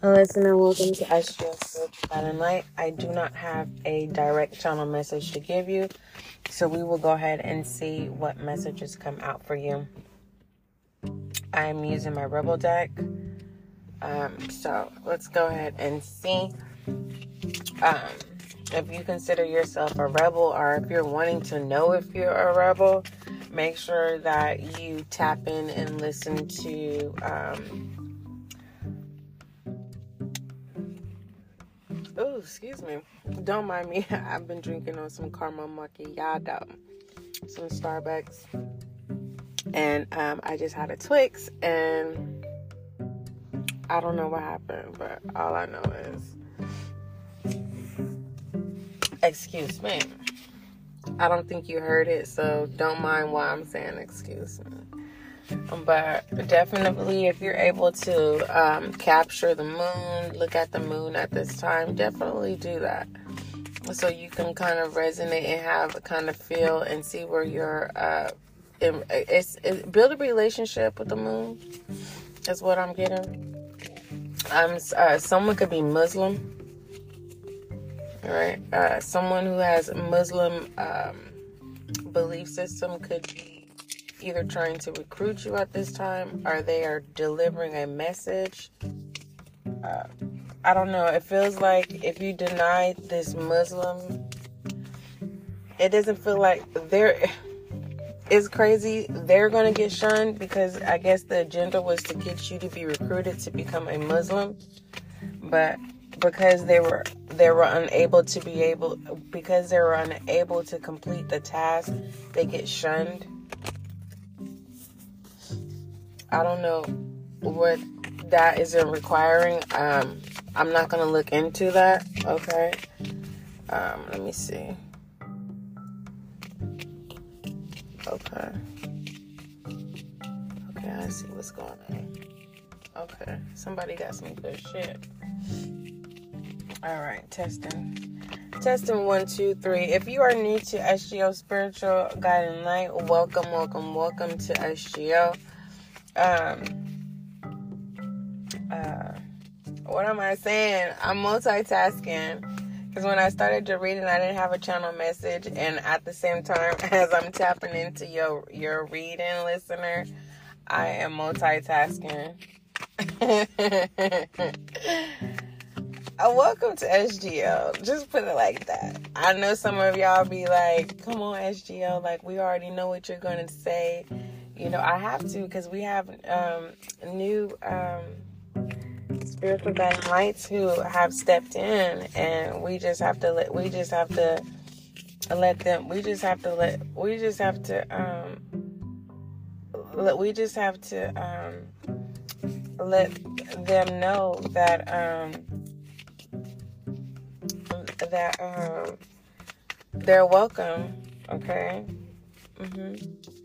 Listener, welcome to SGL Spiritual Guiding Light. I do not have a direct channel message to give you, so we will go ahead and see what messages come out for you. I'm using my Rebel deck, um, so let's go ahead and see. Um, if you consider yourself a rebel, or if you're wanting to know if you're a rebel, make sure that you tap in and listen to. Um, Oh, excuse me. Don't mind me. I've been drinking on some caramel macchiato, some Starbucks, and um, I just had a Twix, and I don't know what happened, but all I know is, excuse me. I don't think you heard it, so don't mind why I'm saying excuse me but definitely if you're able to um, capture the moon look at the moon at this time definitely do that. So you can kind of resonate and have a kind of feel and see where you're uh, in, it's, it, build a relationship with the moon is what i'm getting. Um, uh, someone could be muslim right? Uh, someone who has muslim um, belief system could be either trying to recruit you at this time or they are delivering a message. Uh, I don't know. It feels like if you deny this Muslim, it doesn't feel like they're. It's crazy. They're going to get shunned because I guess the agenda was to get you to be recruited to become a Muslim. But because they were they were unable to be able because they were unable to complete the task, they get shunned I don't know what that isn't requiring. Um, I'm not gonna look into that. Okay. Um, let me see. Okay. Okay, I see what's going on. Okay, somebody got some good shit. All right, testing. Testing one, two, three. If you are new to SGL Spiritual Guiding Light, welcome, welcome, welcome to SGL um uh what am I saying? I'm multitasking because when I started to read it, I didn't have a channel message, and at the same time as I'm tapping into your your reading, listener, I am multitasking. Uh, welcome to SGL. Just put it like that. I know some of y'all be like, "Come on, SGL! Like we already know what you're gonna say." You know, I have to because we have um, new um, spiritual guiding lights who have stepped in, and we just have to let we just have to let them. We just have to let we just have to um, let we just have to um, let them know that um, that um, they're welcome. Okay. Mm-hmm.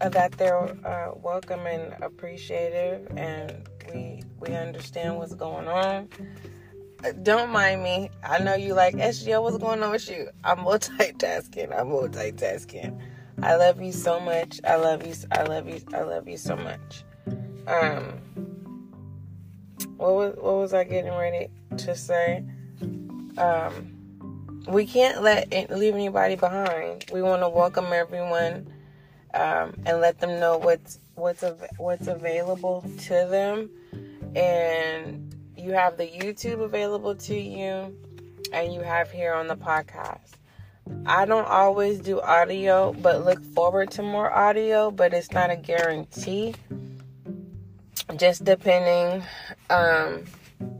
That they're uh, welcome and appreciative, and we we understand what's going on. Don't mind me. I know you like SGL. What's going on with you? I'm multitasking. I'm multitasking. I love you so much. I love you. I love you. I love you so much. Um, what was what was I getting ready to say? Um, we can't let leave anybody behind. We want to welcome everyone um, and let them know what's what's av- what's available to them. And you have the YouTube available to you, and you have here on the podcast. I don't always do audio, but look forward to more audio, but it's not a guarantee. Just depending, um,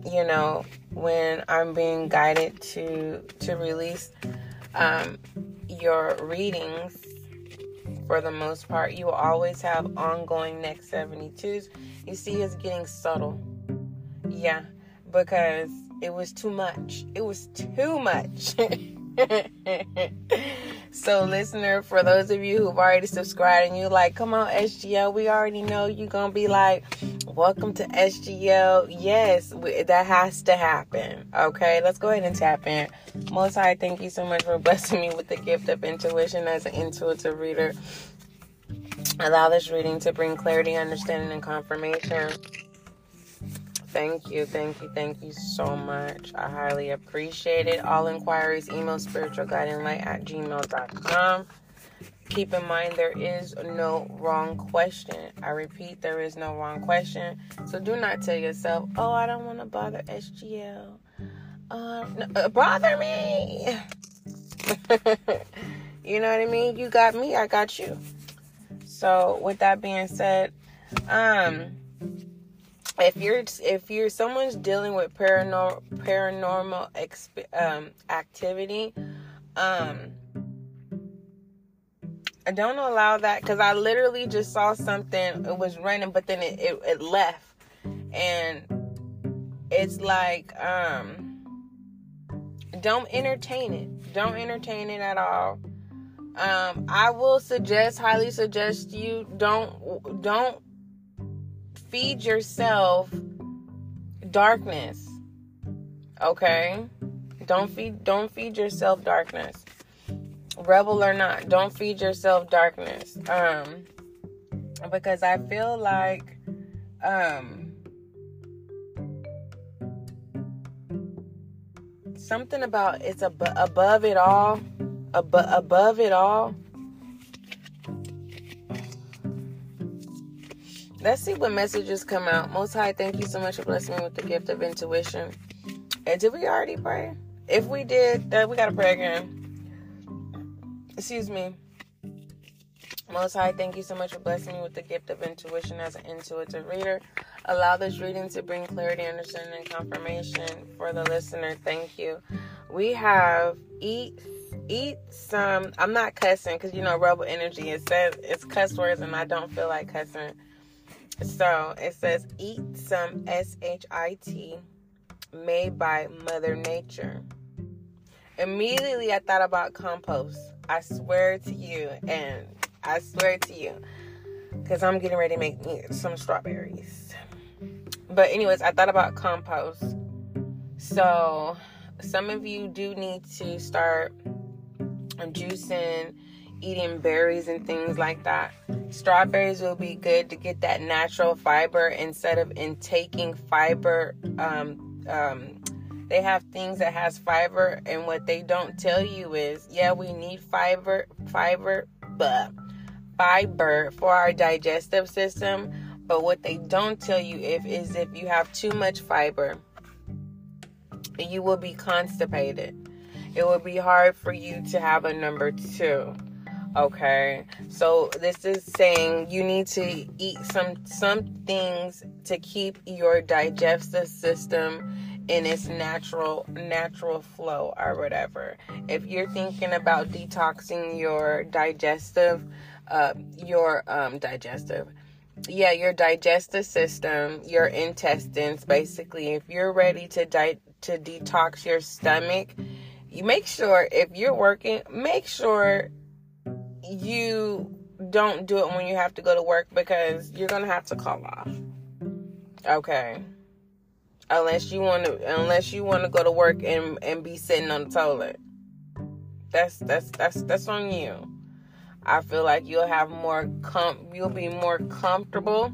you know, when I'm being guided to to release um, your readings for the most part. You will always have ongoing next 72s. You see, it's getting subtle. Yeah, because it was too much. It was too much. so, listener, for those of you who've already subscribed and you like, come on, SGL, we already know you're going to be like, welcome to SGL. Yes, that has to happen. Okay, let's go ahead and tap in. Most High, thank you so much for blessing me with the gift of intuition as an intuitive reader. Allow this reading to bring clarity, understanding, and confirmation Thank you, thank you, thank you so much. I highly appreciate it. All inquiries, email spiritualguidinglight at gmail.com. Keep in mind there is no wrong question. I repeat, there is no wrong question. So do not tell yourself, oh, I don't want to bother SGL. Uh, no, uh, bother me. you know what I mean? You got me, I got you. So with that being said, um if you're if you're someone's dealing with paranormal paranormal exp, um activity, um don't allow that because I literally just saw something. It was raining, but then it, it, it left, and it's like um, don't entertain it. Don't entertain it at all. Um, I will suggest, highly suggest you don't don't feed yourself darkness. Okay? Don't feed don't feed yourself darkness rebel or not, don't feed yourself darkness. Um, because I feel like, um, something about it's ab- above it all, ab- above it all. Let's see what messages come out. Most High, thank you so much for blessing me with the gift of intuition. And did we already pray? If we did, then we gotta pray again excuse me. Most High, thank you so much for blessing me with the gift of intuition as an intuitive reader. Allow this reading to bring clarity, understanding, and confirmation for the listener. Thank you. We have eat eat some. I'm not cussing because you know rebel energy. It says it's cuss words, and I don't feel like cussing. So it says eat some S H I T made by Mother Nature. Immediately, I thought about compost I swear to you, and I swear to you, because I'm getting ready to make me some strawberries. But, anyways, I thought about compost. So, some of you do need to start juicing, eating berries, and things like that. Strawberries will be good to get that natural fiber instead of intaking fiber um, um, they have things that has fiber and what they don't tell you is yeah we need fiber fiber but fiber for our digestive system. But what they don't tell you if is if you have too much fiber you will be constipated. It will be hard for you to have a number two okay? So this is saying you need to eat some some things to keep your digestive system in its natural natural flow or whatever. If you're thinking about detoxing your digestive uh your um digestive yeah, your digestive system, your intestines basically. If you're ready to di- to detox your stomach, you make sure if you're working, make sure you don't do it when you have to go to work because you're to have to call off. Okay unless you want to unless you want to go to work and and be sitting on the toilet. That's that's that's that's on you. I feel like you'll have more com you'll be more comfortable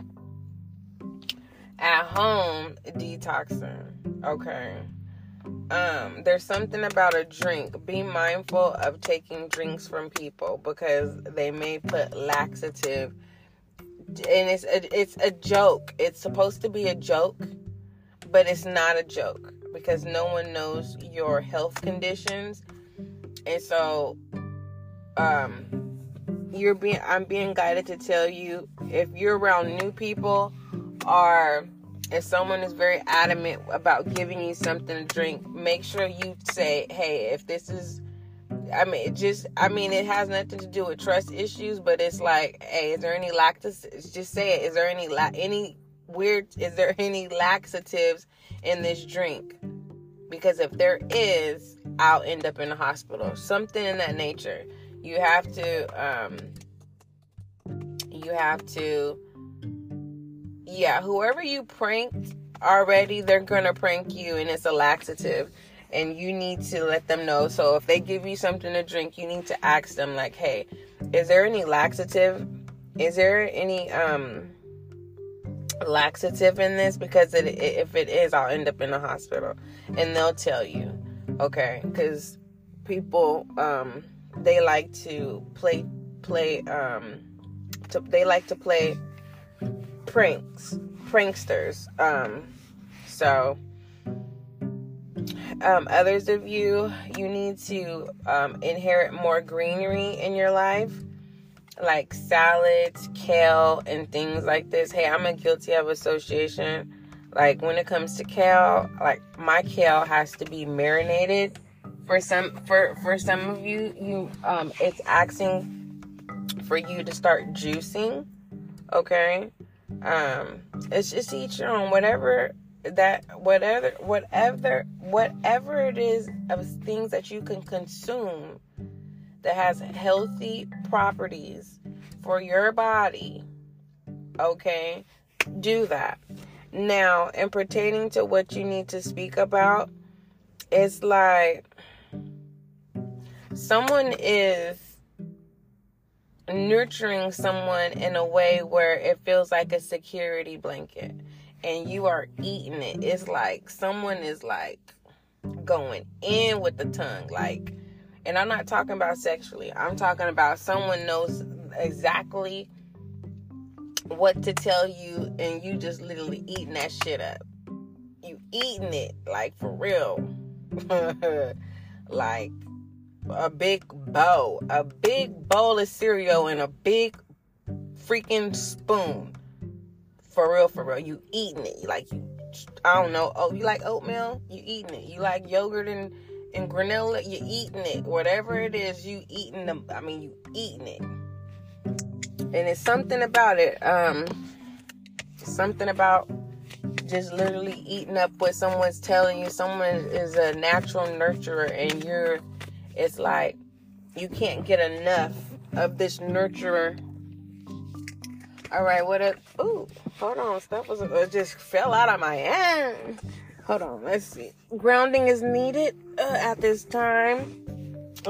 at home detoxing. Okay. Um there's something about a drink. Be mindful of taking drinks from people because they may put laxative and it's a, it's a joke. It's supposed to be a joke but it's not a joke because no one knows your health conditions and so um you're being i'm being guided to tell you if you're around new people or if someone is very adamant about giving you something to drink make sure you say hey if this is I mean, it just, I mean, it has nothing to do with trust issues, but it's like, hey, is there any lactose? Just say it. Is there any, la- any weird is there any laxatives in this drink? Because if there is i'll end up in the hospital. Something in that nature. You have to um you have to yeah whoever you pranked already they're gonna prank you and it's a laxative and you need to let them know. So if they give you something to drink you need to ask them like hey is there any laxative? Is there any um laxative in this because it, if it is, I'll end up in the hospital, and they'll tell you, okay, because people um they like to play play um to, they like to play pranks pranksters um so um, others of you you need to um, inherit more greenery in your life like salads kale and things like this. Hey i'm a guilty of association. Like when it comes to kale like my kale has to be marinated. For some for for some of you you um it's asking for you to start juicing okay? Um it's just each your own. Whatever that whatever whatever whatever it is of things that you can consume that has healthy properties for your body okay do that now in pertaining to what you need to speak about it's like someone is nurturing someone in a way where it feels like a security blanket and you are eating it. It's like someone is like going in with the tongue. Like, and I'm not talking about sexually, I'm talking about someone knows exactly what to tell you and you just literally eating that shit up. You eating it like for real. like a big bowl, a big bowl of cereal and a big freaking spoon. For real, for real. You eating it. Like you I don't know. Oh, you like oatmeal? You eating it. You like yogurt and, and granola? you're eating it. Whatever it is, you eating them. I mean, you eating it. And it's something about it. Um, something about just literally eating up what someone's telling you. Someone is a natural nurturer, and you're it's like you can't get enough of this nurturer. All right, what a ooh, hold on, stuff was uh, just fell out of my hand. Hold on, let's see. Grounding is needed uh, at this time.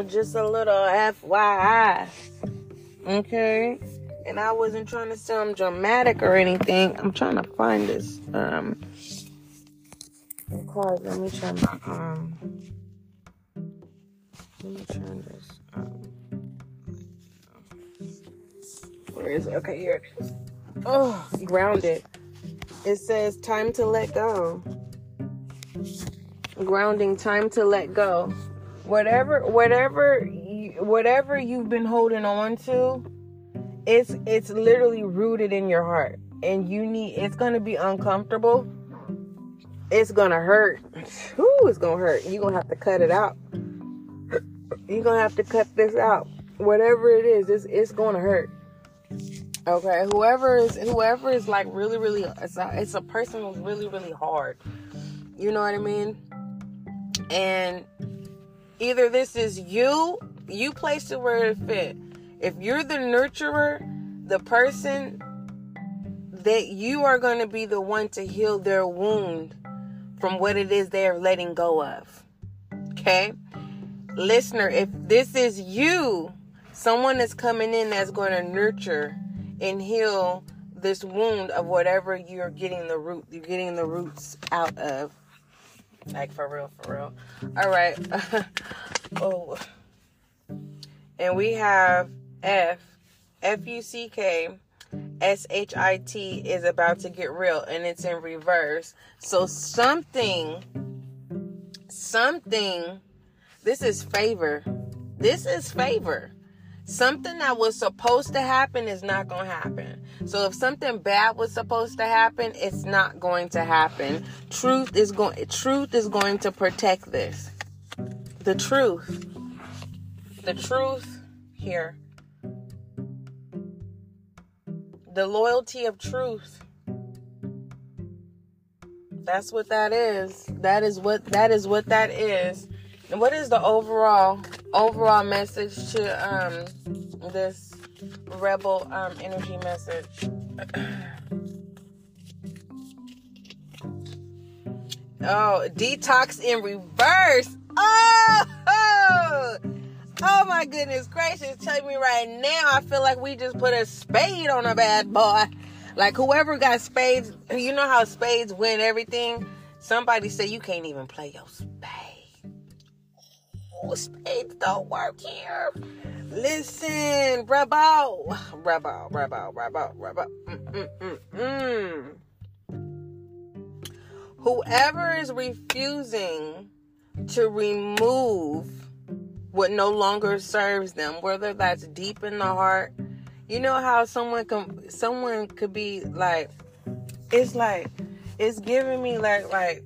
Just a little FYI. Okay. And I wasn't trying to sound dramatic or anything. I'm trying to find this um card. Let me try my um let me turn this. Um, where is it? Okay, here. Oh, grounded. It says time to let go. Grounding, time to let go. Whatever, whatever, whatever you've been holding on to, it's it's literally rooted in your heart, and you need. It's gonna be uncomfortable. It's gonna hurt. Ooh, it's gonna hurt. You're gonna have to cut it out you're gonna have to cut this out. Whatever it is, it's it's gonna hurt. Okay, whoever is whoever is like really really it's a, it's a person who's really really hard. You know what I mean? And either this is you, you place it where it fit. If you're the nurturer, the person that you are going to be the one to heal their wound from what it is they're letting go of. Okay? listener, if this is you, someone is coming in that's going to nurture and heal this wound of whatever you're getting the root, you're getting the roots out of. Like for real, for real. All right. oh. And we have F, F U C K, S H I T is about to get real and it's in reverse. So something, something this is favor. This is favor. Something that was supposed to happen is not going to happen. So if something bad was supposed to happen, it's not going to happen. Truth is going truth is going to protect this. The truth. The truth here. The loyalty of truth. That's what that is. That is what that is what that is what is the overall overall message to um this rebel um energy message? oh, detox in reverse. Oh, oh my goodness gracious! Tell me right now, I feel like we just put a spade on a bad boy. Like whoever got spades, you know how spades win everything. Somebody say you can't even play your. Spades don't work here. Listen, rebel, rebel, rebel, rebel, rebel. Mm-mm-mm-mm. Whoever is refusing to remove what no longer serves them, whether that's deep in the heart. You know how someone can someone could be like it's like it's giving me like like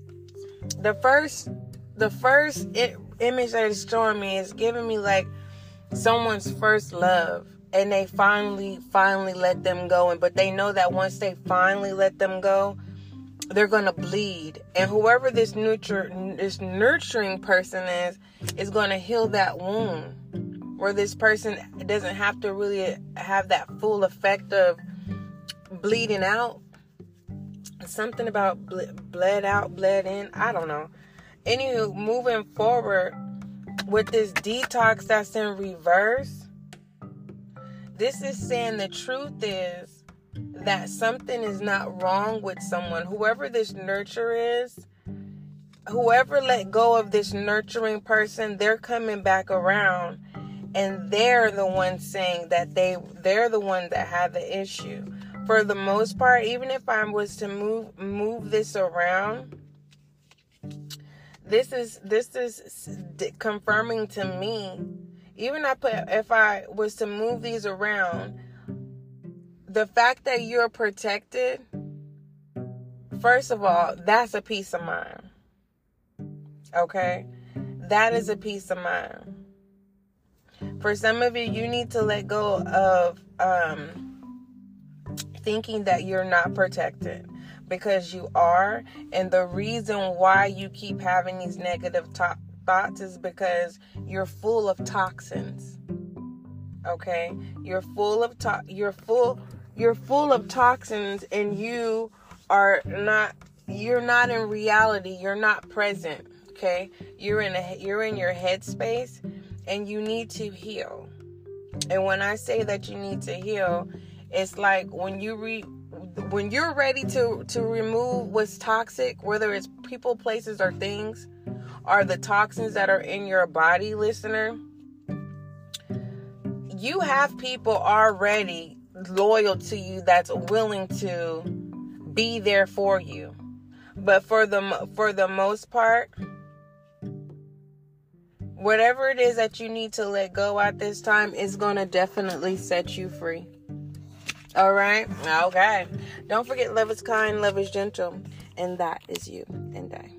the first the first it, image that it's showing me is giving me like someone's first love and they finally finally let them go and but they know that once they finally let them go they're gonna bleed. And whoever this nurture this nurturing person is is gonna heal that wound where this person doesn't have to really have that full effect of bleeding out. Something about ble- bled out bled in i don't know anywho moving forward with this detox that's in reverse this is saying the truth is that something is not wrong with someone, whoever this nurture is, whoever let go of this nurturing person, they're coming back around and they're the ones saying that they they're the ones that had the issue. For the most part, even if I was to move move this around, this is this is confirming to me even I put if I was to move these around the fact that you're protected, first of all, that's a peace of mind. Okay? That is a peace of mind. For some of you, you need to let go of um, thinking that you're not protected because you are. And the reason why you keep having these negative to- thoughts is because you're full of toxins. Okay? You're full of to- you're full you're full of toxins and you are not you're not in reality you're not present okay you're in a you're in your headspace and you need to heal and when i say that you need to heal it's like when you re when you're ready to to remove what's toxic whether it's people places or things or the toxins that are in your body listener you have people already loyal to you that's willing to be there for you. But for the for the most part whatever it is that you need to let go at this time is going to definitely set you free all right? Okay. Don't forget love is kind love is gentle and that is you. And i